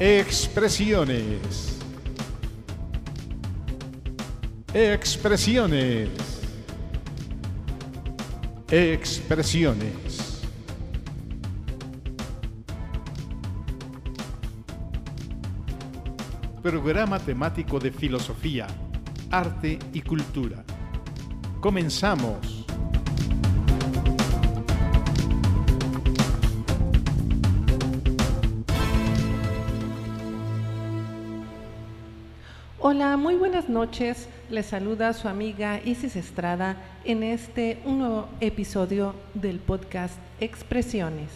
Expresiones. Expresiones. Expresiones. Programa temático de filosofía, arte y cultura. Comenzamos. Hola, muy buenas noches. Les saluda su amiga Isis Estrada en este un nuevo episodio del podcast Expresiones.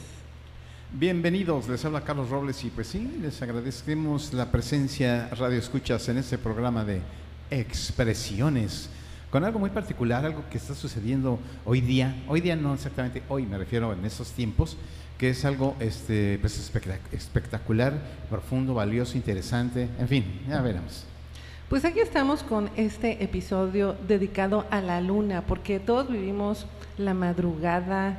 Bienvenidos, les habla Carlos Robles y pues sí, les agradecemos la presencia Radio Escuchas en este programa de Expresiones, con algo muy particular, algo que está sucediendo hoy día, hoy día no exactamente hoy, me refiero en esos tiempos, que es algo este, pues, espectac- espectacular, profundo, valioso, interesante, en fin, ya veremos. Pues aquí estamos con este episodio dedicado a la luna, porque todos vivimos la madrugada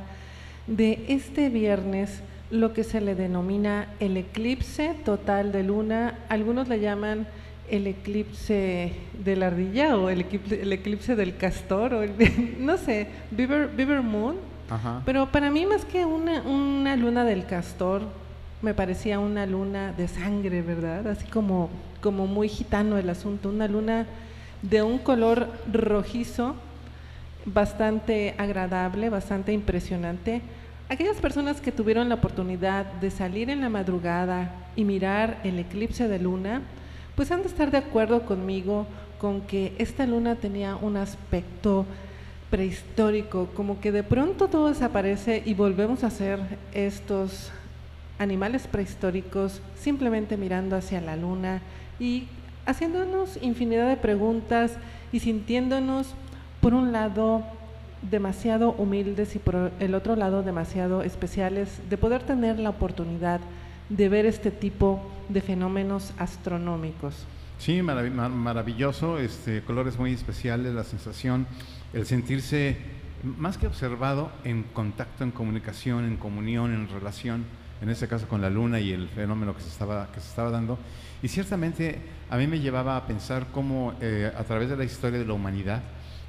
de este viernes, lo que se le denomina el eclipse total de luna. Algunos le llaman el eclipse de la ardilla o el eclipse, el eclipse del castor, o el- no sé, Beaver, Beaver Moon. Ajá. Pero para mí más que una, una luna del castor, me parecía una luna de sangre, ¿verdad? Así como, como muy gitano el asunto, una luna de un color rojizo, bastante agradable, bastante impresionante. Aquellas personas que tuvieron la oportunidad de salir en la madrugada y mirar el eclipse de luna, pues han de estar de acuerdo conmigo con que esta luna tenía un aspecto prehistórico, como que de pronto todo desaparece y volvemos a ser estos animales prehistóricos simplemente mirando hacia la luna y haciéndonos infinidad de preguntas y sintiéndonos por un lado demasiado humildes y por el otro lado demasiado especiales de poder tener la oportunidad de ver este tipo de fenómenos astronómicos. Sí, marav- ma- maravilloso, este, colores muy especiales, la sensación, el sentirse más que observado, en contacto, en comunicación, en comunión, en relación, en este caso con la luna y el fenómeno que se estaba, que se estaba dando. Y ciertamente a mí me llevaba a pensar cómo eh, a través de la historia de la humanidad,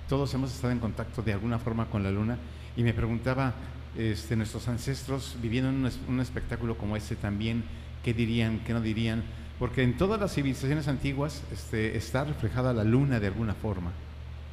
todos hemos estado en contacto de alguna forma con la luna y me preguntaba, este, nuestros ancestros viviendo en un, un espectáculo como este también, ¿qué dirían, qué no dirían? Porque en todas las civilizaciones antiguas este, está reflejada la luna de alguna forma.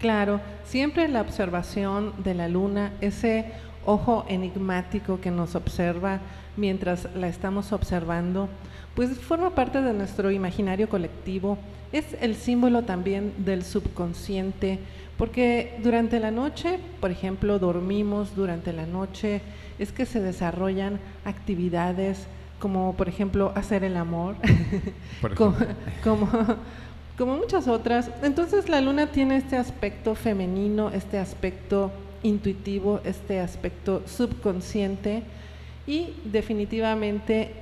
Claro, siempre la observación de la luna, ese ojo enigmático que nos observa mientras la estamos observando, pues forma parte de nuestro imaginario colectivo, es el símbolo también del subconsciente, porque durante la noche, por ejemplo, dormimos durante la noche, es que se desarrollan actividades como por ejemplo hacer el amor, como, como, como muchas otras. Entonces la luna tiene este aspecto femenino, este aspecto intuitivo, este aspecto subconsciente y definitivamente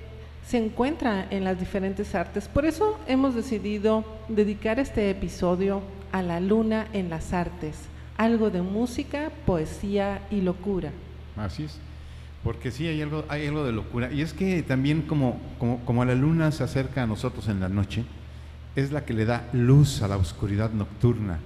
se encuentra en las diferentes artes. Por eso hemos decidido dedicar este episodio a la luna en las artes, algo de música, poesía y locura. Así es. Porque sí, hay algo, hay algo de locura. Y es que también como, como, como la luna se acerca a nosotros en la noche, es la que le da luz a la oscuridad nocturna.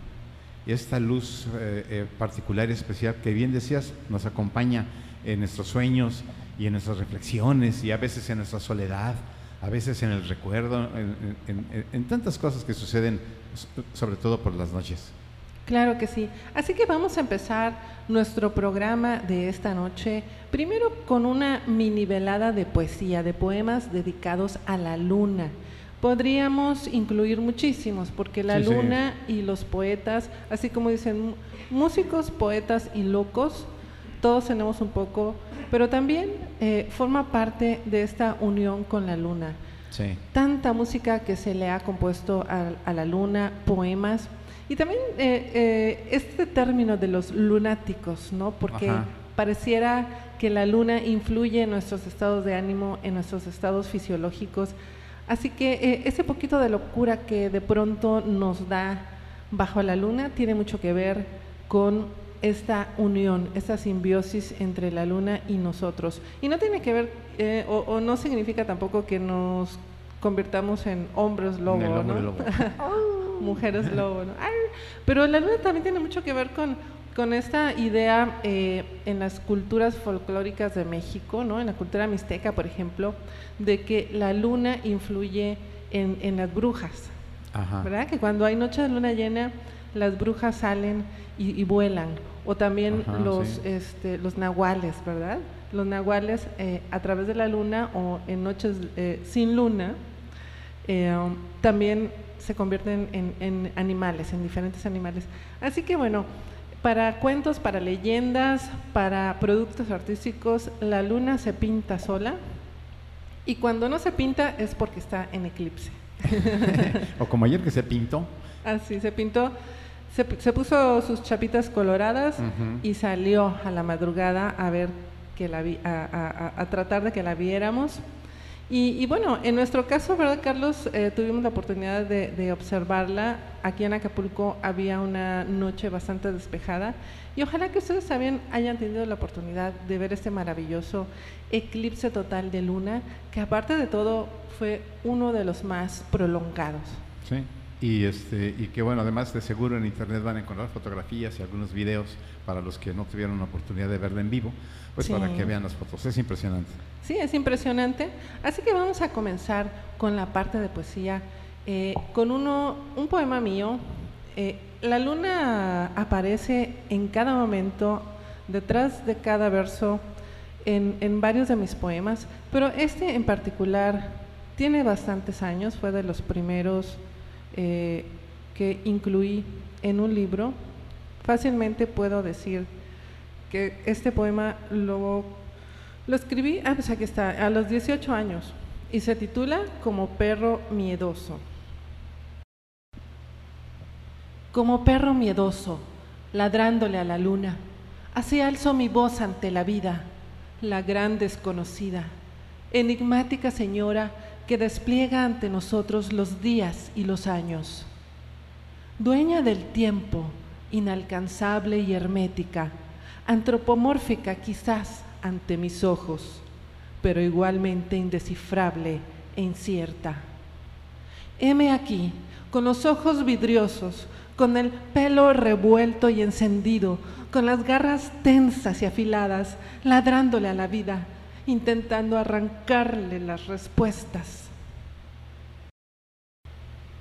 Esta luz eh, eh, particular y especial que bien decías nos acompaña en nuestros sueños y en nuestras reflexiones y a veces en nuestra soledad, a veces en el recuerdo, en, en- tantas cosas que suceden, so- sobre todo por las noches. Claro que sí. Así que vamos a empezar nuestro programa de esta noche, primero con una mini velada de poesía, de poemas dedicados a la luna. Podríamos incluir muchísimos, porque la Sí, sí. luna y los poetas, así como dicen músicos, poetas y locos, todos tenemos un poco, pero también eh, forma parte de esta unión con la luna Sí. tanta música que se le ha compuesto a, a la luna, poemas, y también eh, eh, este término de los lunáticos, ¿no? Porque Ajá. pareciera que la luna influye en nuestros estados de ánimo, en nuestros estados fisiológicos. Así que eh, ese poquito de locura que de pronto nos da bajo la luna tiene mucho que ver con esta unión, esta simbiosis entre la luna y nosotros. Y no tiene que ver, eh, o, o no significa tampoco que nos convirtamos en hombres lobo, En ¿no? lobo. Mujeres lobo, ¿no? Ay, pero la luna también tiene mucho que ver con, con esta idea eh, en las culturas folclóricas de México, ¿no? En la cultura mixteca, por ejemplo, de que la luna influye en, en las brujas. Ajá. ¿verdad? Que cuando hay noche de luna llena, las brujas salen y, y vuelan. O también Ajá, los, sí. este, los nahuales, ¿verdad? Los nahuales eh, a través de la luna o en noches eh, sin luna, eh, también se convierten en, en animales, en diferentes animales. Así que bueno, para cuentos, para leyendas, para productos artísticos, la luna se pinta sola y cuando no se pinta es porque está en eclipse. O como ayer que se pintó. Así, se pintó, se, se puso sus chapitas coloradas y salió a la madrugada a ver que la vi- a, a- a- a tratar de que la viéramos. Y, y bueno, en nuestro caso, ¿verdad, Carlos? Eh, tuvimos la oportunidad de, de observarla. Aquí en Acapulco había una noche bastante despejada y ojalá que ustedes también hayan tenido la oportunidad de ver este maravilloso eclipse total de luna, que aparte de todo fue uno de los más prolongados. Sí. Y, este, y que bueno, además de seguro en internet van a encontrar fotografías y algunos videos para los que no tuvieron la oportunidad de verla en vivo, pues Sí. para que vean las fotos. Es impresionante. Sí, es impresionante. Así que vamos a comenzar con la parte de poesía, eh, con uno, un poema mío. Eh, la luna aparece en cada momento, detrás de cada verso, en, en varios de mis poemas, pero este en particular tiene bastantes años, fue de los primeros eh, que incluí en un libro. Fácilmente puedo decir que este poema lo lo escribí, ah, pues aquí está, a los 18 años y se titula Como perro miedoso. Como perro miedoso, ladrándole a la luna, así alzo mi voz ante la vida, la gran desconocida, enigmática señora que despliega ante nosotros los días y los años. Dueña del tiempo, inalcanzable y hermética, antropomórfica quizás ante mis ojos, pero igualmente indescifrable e incierta. Heme aquí, con los ojos vidriosos, con el pelo revuelto y encendido, con las garras tensas y afiladas, ladrándole a la vida, intentando arrancarle las respuestas.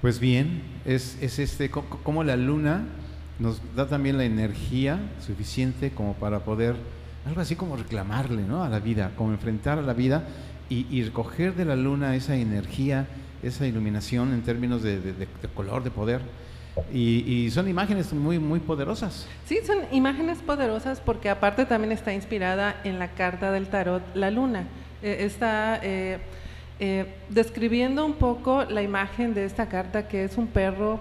Pues bien, es, es este, co- co- como la luna nos da también la energía suficiente como para poder, algo así como reclamarle ¿no? a la vida, como enfrentar a la vida y, y recoger de la luna esa energía, esa iluminación en términos de- de color, de poder. Y, son imágenes muy, muy poderosas. Sí, son imágenes poderosas porque aparte también está inspirada en la carta del tarot La Luna. Eh, está eh, eh, describiendo un poco la imagen de esta carta que es un perro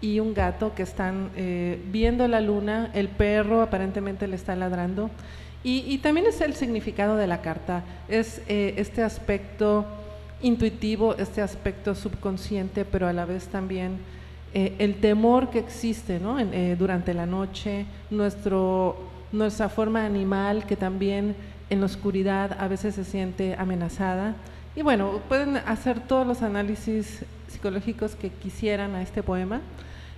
y un gato que están viendo la luna, el perro aparentemente le está ladrando y, y también es el significado de la carta, es este aspecto intuitivo, este aspecto subconsciente, pero a la vez también eh, el temor que existe ¿no? Eh, durante la noche, nuestra forma animal que también en la oscuridad a veces se siente amenazada. Y bueno, pueden hacer todos los análisis psicológicos que quisieran a este poema.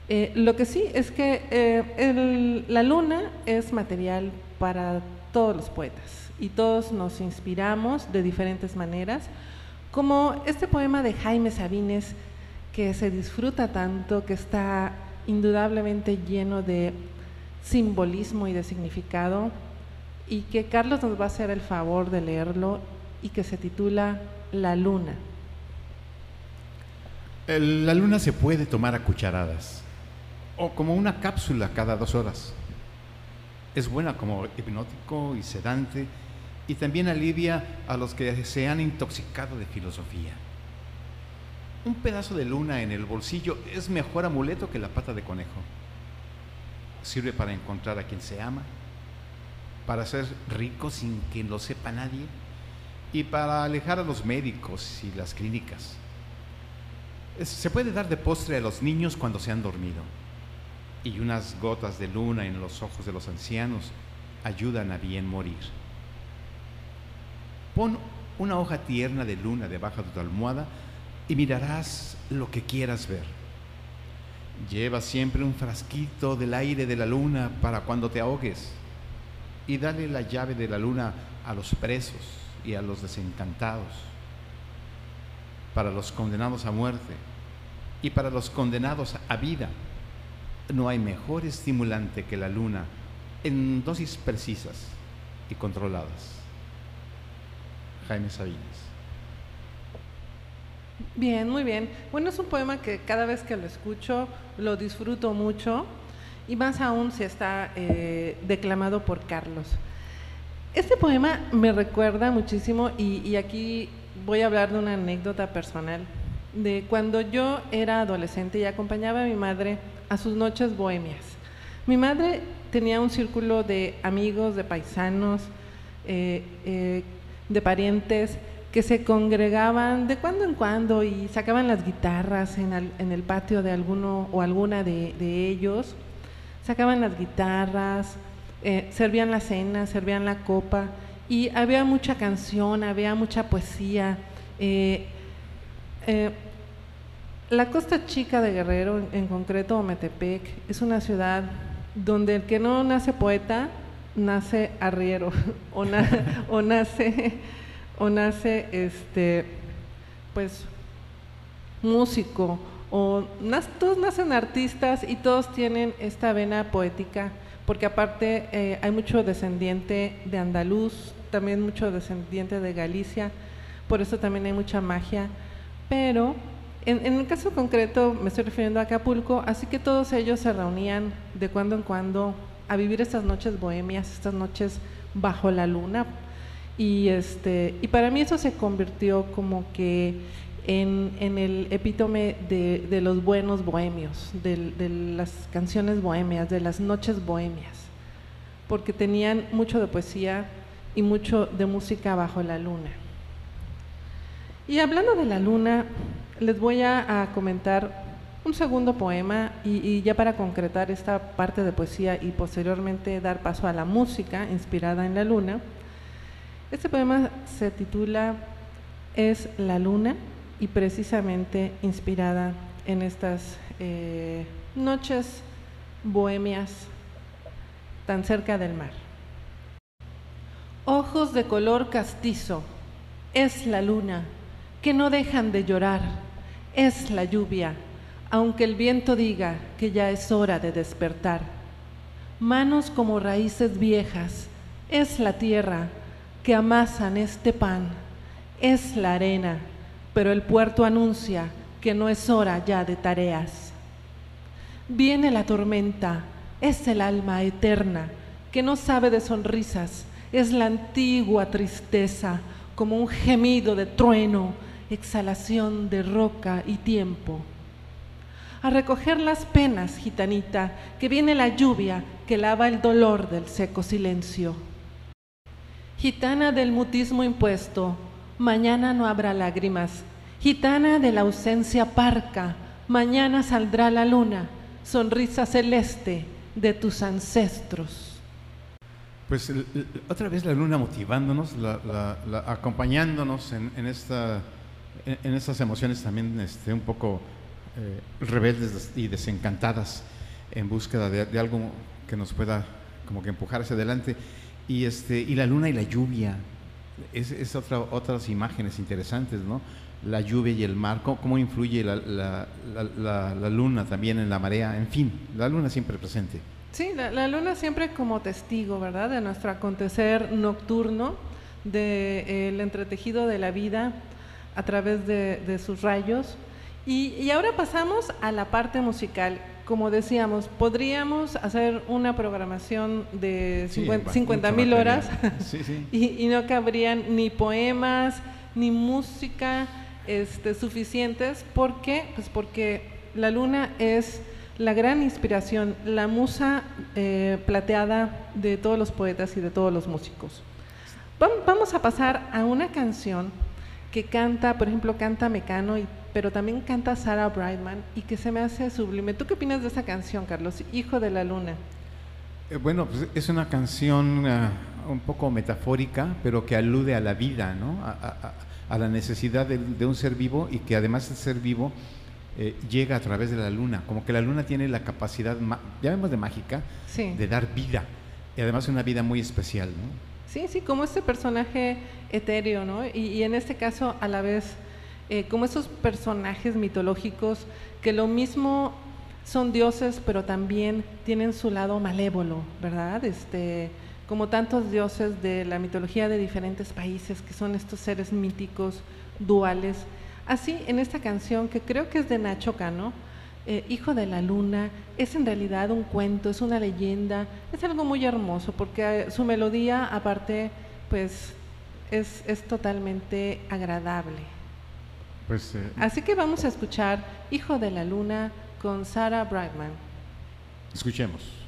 Eh, lo que sí es que la luna es material para todos los poetas y todos nos inspiramos de diferentes maneras, como este poema de Jaime Sabines que se disfruta tanto, que está indudablemente lleno de simbolismo y de significado, y que Carlos nos va a hacer el favor de leerlo y que se titula La Luna. La luna se puede tomar a cucharadas o como una cápsula cada dos horas. Es buena como hipnótico y sedante y también alivia a los que se han intoxicado de filosofía. Un pedazo de luna en el bolsillo es mejor amuleto que la pata de conejo. Sirve para encontrar a quien se ama, para ser rico sin que lo sepa nadie y para alejar a los médicos y las clínicas. Se puede dar de postre a los niños cuando se han dormido. Y unas gotas de luna en los ojos de los ancianos ayudan a bien morir. Pon una hoja tierna de luna debajo de tu almohada y mirarás lo que quieras ver. Lleva siempre un frasquito del aire de la luna para cuando te ahogues y dale la llave de la luna a los presos y a los desencantados, para los condenados a muerte y para los condenados a vida. No hay mejor estimulante que la luna en dosis precisas y controladas. Jaime Sabinas. Bien, muy bien. Bueno, es un poema que cada vez que lo escucho lo disfruto mucho y más aún si está eh, declamado por Carlos. Este poema me recuerda muchísimo y, aquí voy a hablar de una anécdota personal de cuando yo era adolescente y acompañaba a mi madre a sus noches bohemias. Mi madre tenía un círculo de amigos, de paisanos, eh, eh, de parientes que se congregaban de cuando en cuando y sacaban las guitarras en, el patio de alguno o alguna de, ellos, sacaban las guitarras, eh, servían la cena, servían la copa y había mucha canción, había mucha poesía. la Costa Chica de Guerrero, en, concreto Ometepec, es una ciudad donde el que no nace poeta, nace arriero, o nace, o nace este, pues, músico, o todos nacen artistas y todos tienen esta vena poética, porque aparte eh, hay mucho descendiente de andaluz, también mucho descendiente de Galicia, por eso también hay mucha magia, pero en, el caso concreto me estoy refiriendo a Acapulco, así que todos ellos se reunían de cuando en cuando a vivir estas noches bohemias, estas noches bajo la luna. Y, este, y para mí eso se convirtió como que en, el epítome de, los buenos bohemios, de, de las canciones bohemias, de las noches bohemias, porque tenían mucho de poesía y mucho de música bajo la luna. Y hablando de la luna, les voy a, comentar un segundo poema y, ya para concretar esta parte de poesía y posteriormente dar paso a la música inspirada en la luna. Este poema se titula Es la luna y precisamente inspirada en estas eh, noches bohemias tan cerca del mar. Ojos de color castizo, es la luna que no dejan de llorar es la lluvia, aunque el viento diga que ya es hora de despertar. Manos como raíces viejas, es la tierra que amasan este pan, es la arena, pero el puerto anuncia que no es hora ya de tareas. Viene la tormenta, es el alma eterna que no sabe de sonrisas, es la antigua tristeza como un gemido de trueno exhalación de roca y tiempo. A recoger las penas, gitanita, que viene la lluvia que lava el dolor del seco silencio. Gitana del mutismo impuesto, mañana no habrá lágrimas. Gitana de la ausencia parca, mañana saldrá la luna, sonrisa celeste de tus ancestros. Pues otra vez la luna motivándonos, acompañándonos en esta en, estas emociones también este, un poco eh, rebeldes y desencantadas en búsqueda de, algo que nos pueda como que empujar hacia adelante. Y, este, y la luna y la lluvia, es, es otra, otras imágenes interesantes, ¿no? La lluvia y el mar, cómo, influye la, la, la, luna también en la marea, en fin, la luna siempre presente. Sí, la, luna siempre como testigo, ¿verdad? De nuestro acontecer nocturno, del de, el entretejido de la vida, a través de, sus rayos. Y, ahora pasamos a la parte musical. Como decíamos, podríamos hacer una programación de 50 mil horas y, no cabrían ni poemas ni música este, suficientes. ¿Por qué? Pues porque la luna es la gran inspiración, la musa eh, plateada de todos los poetas y de todos los músicos. Vamos a pasar a una canción que canta, por ejemplo, canta Mecano, y, pero también canta Sarah Brightman y que se me hace sublime. ¿Tú qué opinas de esa canción, Carlos? Hijo de la Luna. Eh, bueno, pues es una canción ah, un poco metafórica, pero que alude a la vida, ¿no? a la necesidad de, de un ser vivo y que además el ser vivo eh, llega a través de la luna, como que la luna tiene la capacidad, llamemos de mágica, de dar vida, y además una vida muy especial, ¿no? Sí, sí, como este personaje etéreo, ¿no? Y, en este caso, a la vez, eh, como esos personajes mitológicos que lo mismo son dioses, pero también tienen su lado malévolo, ¿verdad? Este, como tantos dioses de la mitología de diferentes países, que son estos seres míticos, duales, Así, en esta canción, que creo que es de Nacho Cano, eh, Hijo de la Luna, es en realidad un cuento, es una leyenda, es algo muy hermoso, porque eh, su melodía, aparte, pues, es, totalmente agradable. Pues, eh, Así que vamos a escuchar Hijo de la Luna con Sarah Brightman. Escuchemos.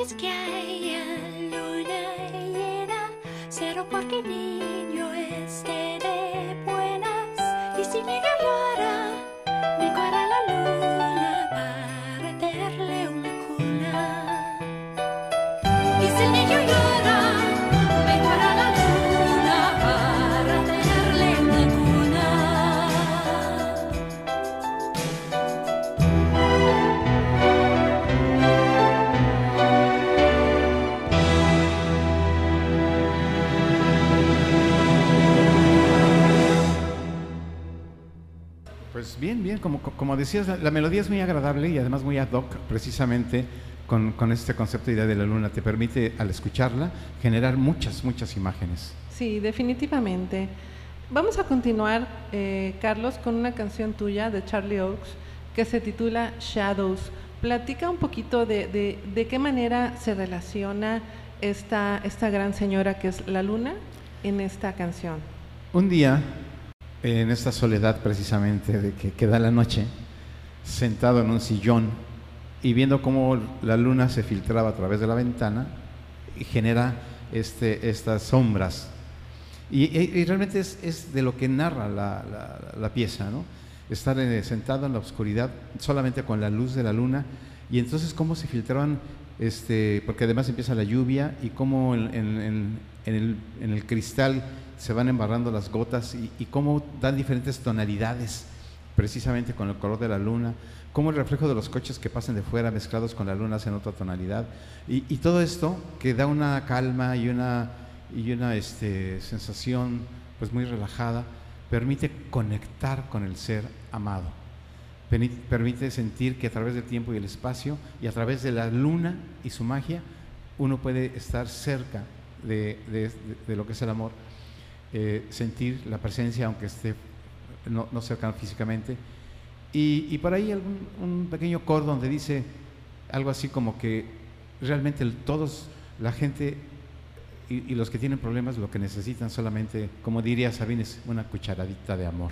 noches que haya luna llena, cero porque ni como, decías, la, la melodía es muy agradable y además muy ad hoc, precisamente con, con este concepto de idea de la luna. Te permite, al escucharla, generar muchas, muchas imágenes. Sí, definitivamente. Vamos a continuar, eh, Carlos, con una canción tuya de Charlie Oaks que se titula Shadows. Platica un poquito de, de- de qué manera se relaciona esta, esta gran señora que es la luna en esta canción. Un día, en esta soledad precisamente de que queda la noche, sentado en un sillón y viendo cómo la luna se filtraba a través de la ventana y genera este, estas sombras. Y, realmente es, es de lo que narra la, la- la pieza, ¿no? Estar eh, sentado en la oscuridad solamente con la luz de la luna y entonces cómo se filtraban, este, porque además empieza la lluvia y cómo en, el, cristal se van embarrando las gotas y, cómo dan diferentes tonalidades precisamente con el color de la luna, cómo el reflejo de los coches que pasan de fuera mezclados con la luna hacen otra tonalidad. Y, y todo esto que da una calma y una, y una este, sensación pues muy relajada, permite conectar con el ser amado. Permite sentir que a través del tiempo y el espacio y a través de la luna y su magia, uno puede estar cerca de, de- lo que es el amor, eh, sentir la presencia aunque esté no, no cercano físicamente. Y, y por ahí algún, un pequeño coro donde dice algo así como que realmente todos, la gente y, y los que tienen problemas lo que necesitan solamente, como diría Sabines, una cucharadita de amor,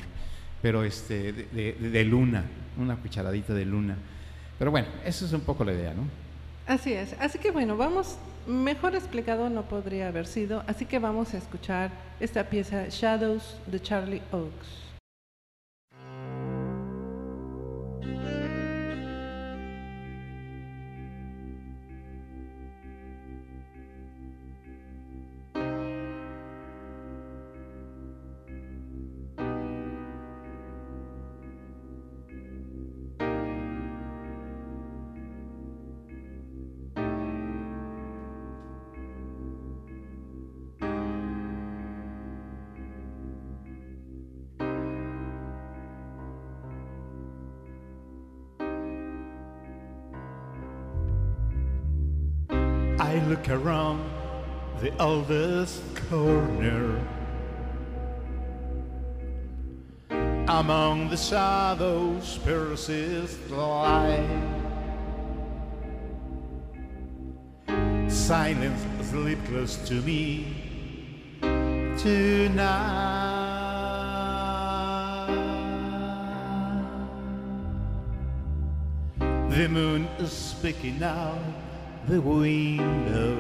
pero este, de, de- luna, una cucharadita de luna. Pero bueno, eso es un poco la idea, ¿no? Así es. Así que bueno, vamos, mejor explicado no podría haber sido, así que vamos a escuchar esta pieza Shadows de Charlie Oaks. Around the oldest corner. Among the shadows persist light. Silence sleep close to me tonight. The moon is speaking out the window.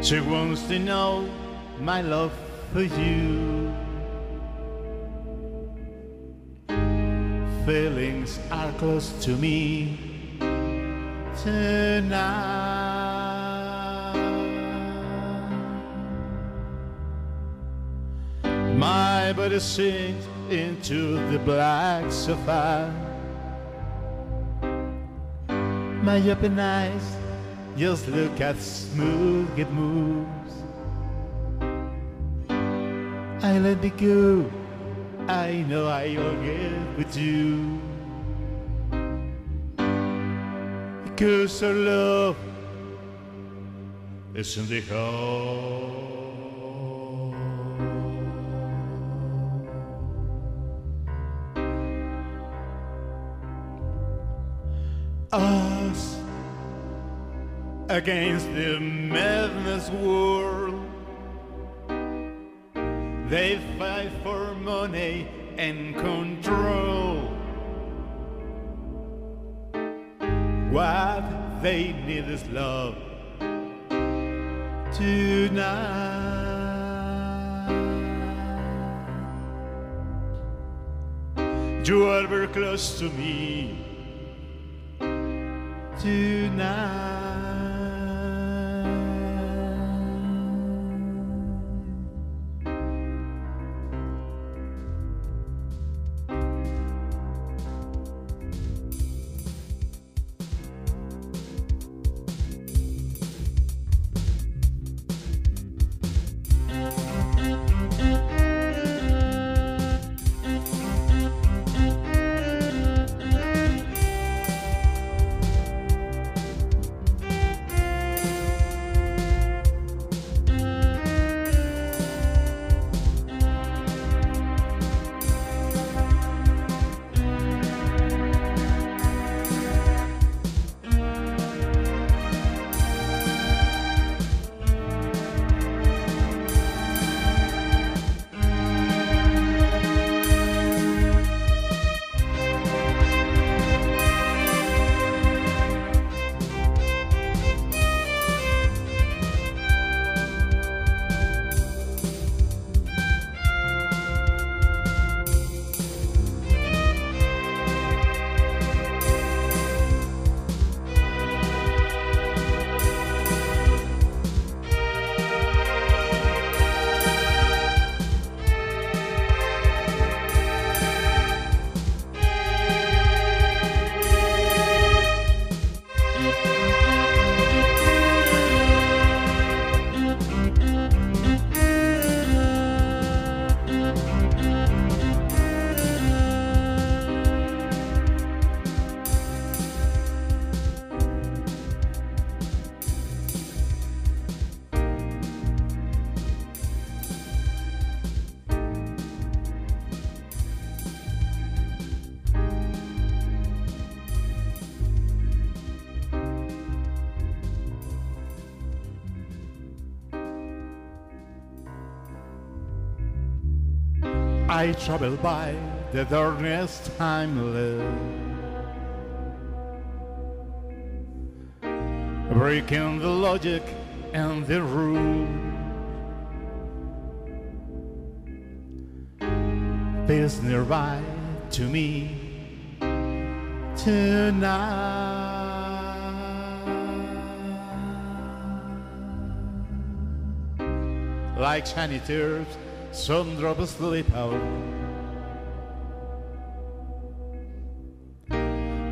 She wants to know my love for you. Feelings are close to me tonight. My body sinks into the black sofa. My open eyes just look at smooth it moves. I let it go. I know I'll get with you. Because our love is in the heart. Against the madness world. They fight for money and control. What they need is love tonight. You are very close to me tonight. I travel by the darkness timeless. Breaking the logic and the rule. Feels nearby to me tonight. Like shiny tears, some drops slip out.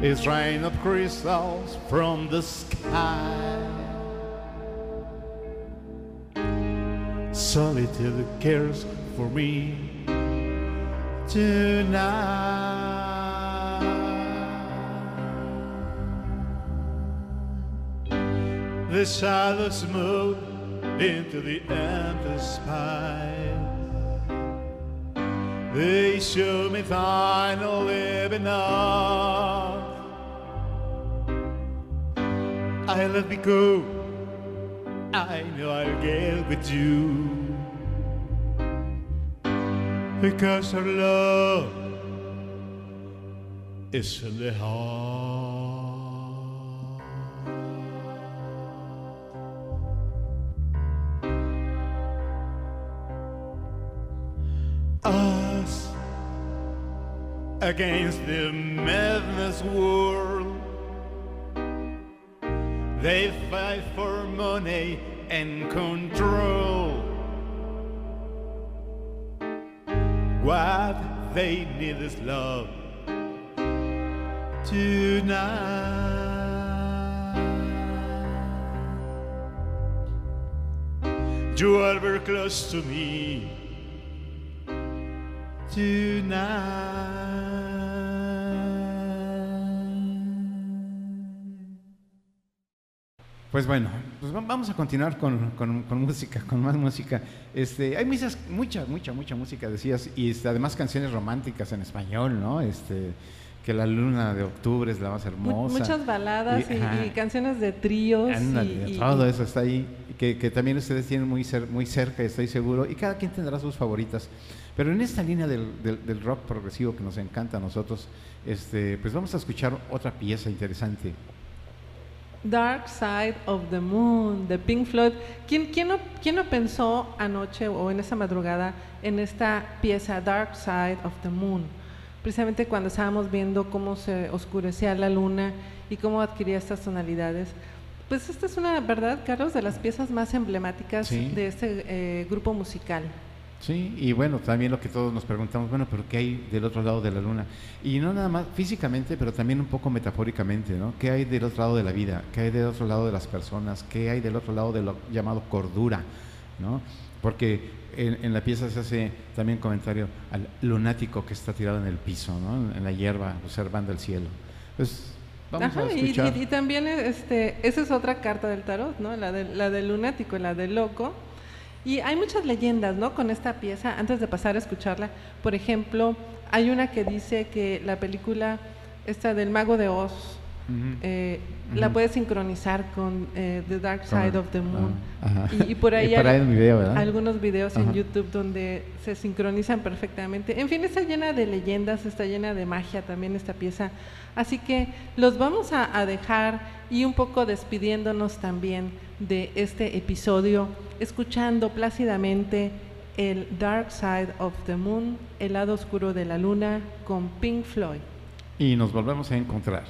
It's rain of crystals from the sky. Solitude cares for me tonight. The shadows move into the endless sky. They show me final living up. I let me go. I know I'll get with you. Because our love is in the heart. Against the madness world. They fight for money and control. What they need is love tonight. You are very close to me. Pues bueno, pues vamos a continuar con, con, música, con más música. Este, hay muchas, mucha, mucha, mucha música, decías, y este, además canciones románticas en español, ¿no? Este, que la luna de octubre es la más hermosa. Muchas baladas y, y, y canciones de tríos. Ándale, y, todo eso está ahí, que, que, también ustedes tienen muy, cer muy cerca, estoy seguro, y cada quien tendrá sus favoritas. Pero en esta línea del, del, del, rock progresivo que nos encanta a nosotros, este, pues vamos a escuchar otra pieza interesante. Dark Side of the Moon, de Pink Floyd. ¿Quién, quién, no, ¿Quién no pensó anoche o en esa madrugada en esta pieza Dark Side of the Moon? Precisamente cuando estábamos viendo cómo se oscurecía la luna y cómo adquiría estas tonalidades. Pues esta es una, ¿verdad, Carlos? De las piezas más emblemáticas Sí. de este eh, grupo musical. Sí, y bueno, también lo que todos nos preguntamos, bueno, pero ¿qué hay del otro lado de la luna? Y no nada más físicamente, pero también un poco metafóricamente, ¿no? ¿Qué hay del otro lado de la vida? ¿Qué hay del otro lado de las personas? ¿Qué hay del otro lado de lo llamado cordura? ¿no? Porque en, en la pieza se hace también comentario al lunático que está tirado en el piso, ¿no? En la hierba, observando el cielo. Pues vamos Ajá, a y, escuchar. y- y también este, esa es otra carta del tarot, ¿no? La, de- la del lunático y la del loco. Y hay muchas leyendas, ¿no? Con esta pieza, antes de pasar a escucharla, por ejemplo, hay una que dice que la película, esta del Mago de Oz, Eh, la puedes sincronizar con eh, The Dark Con- Side of the Moon. ah. Y, y por ahí Y por ahí hay algunos videos en. YouTube donde se sincronizan perfectamente. En fin, está llena de leyendas, está llena de magia también esta pieza. Así que los vamos a, a dejar y un poco despidiéndonos también de este episodio, escuchando plácidamente el Dark Side of the Moon, el lado oscuro de la luna, con Pink Floyd. Y nos volvemos a encontrar.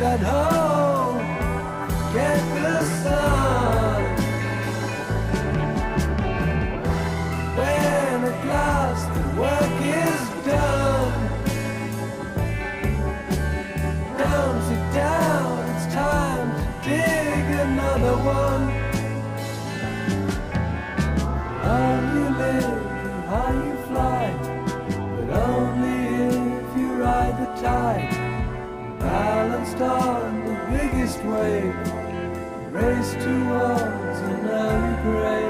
that oh. home. On the biggest wave, race towards an early grave.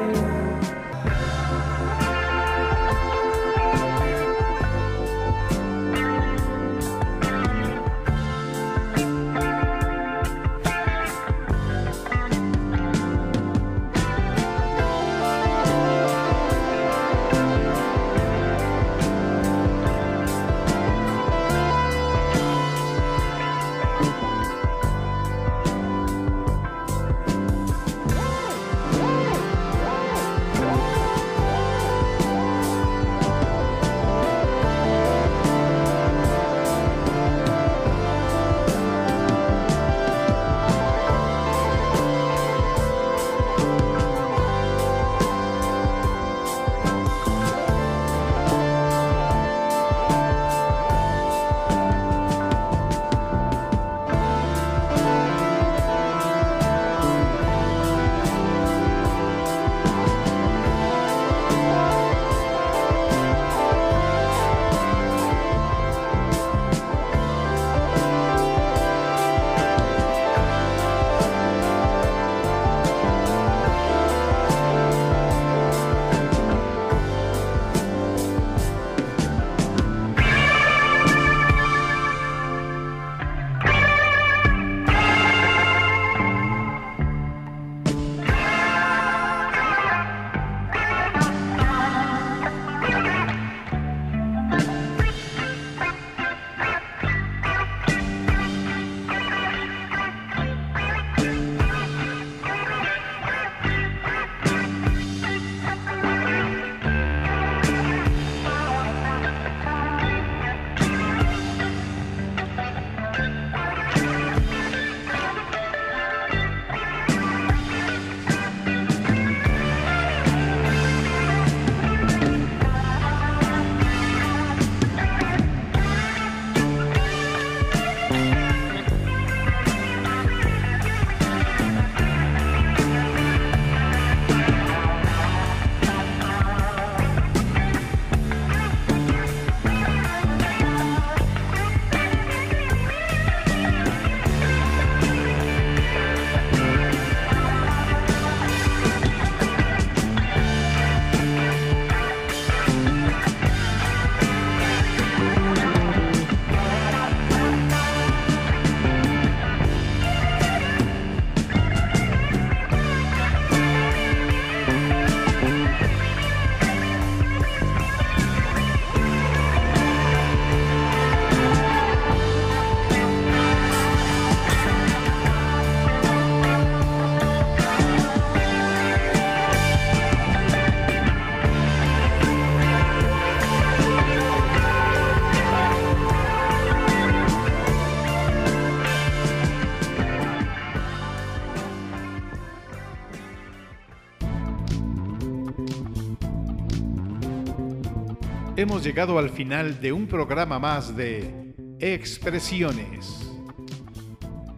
Hemos llegado al final de un programa más de Expresiones.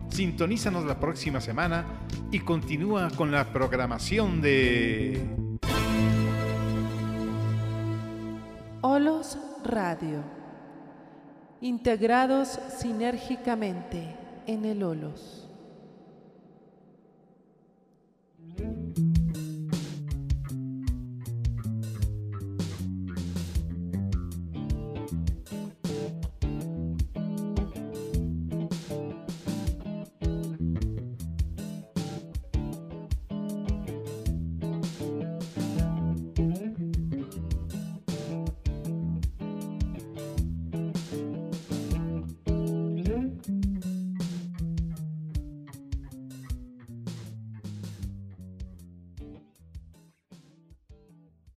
Sintonízanos la próxima semana y continúa con la programación de Olos Radio. Integrados sinérgicamente en el Olos.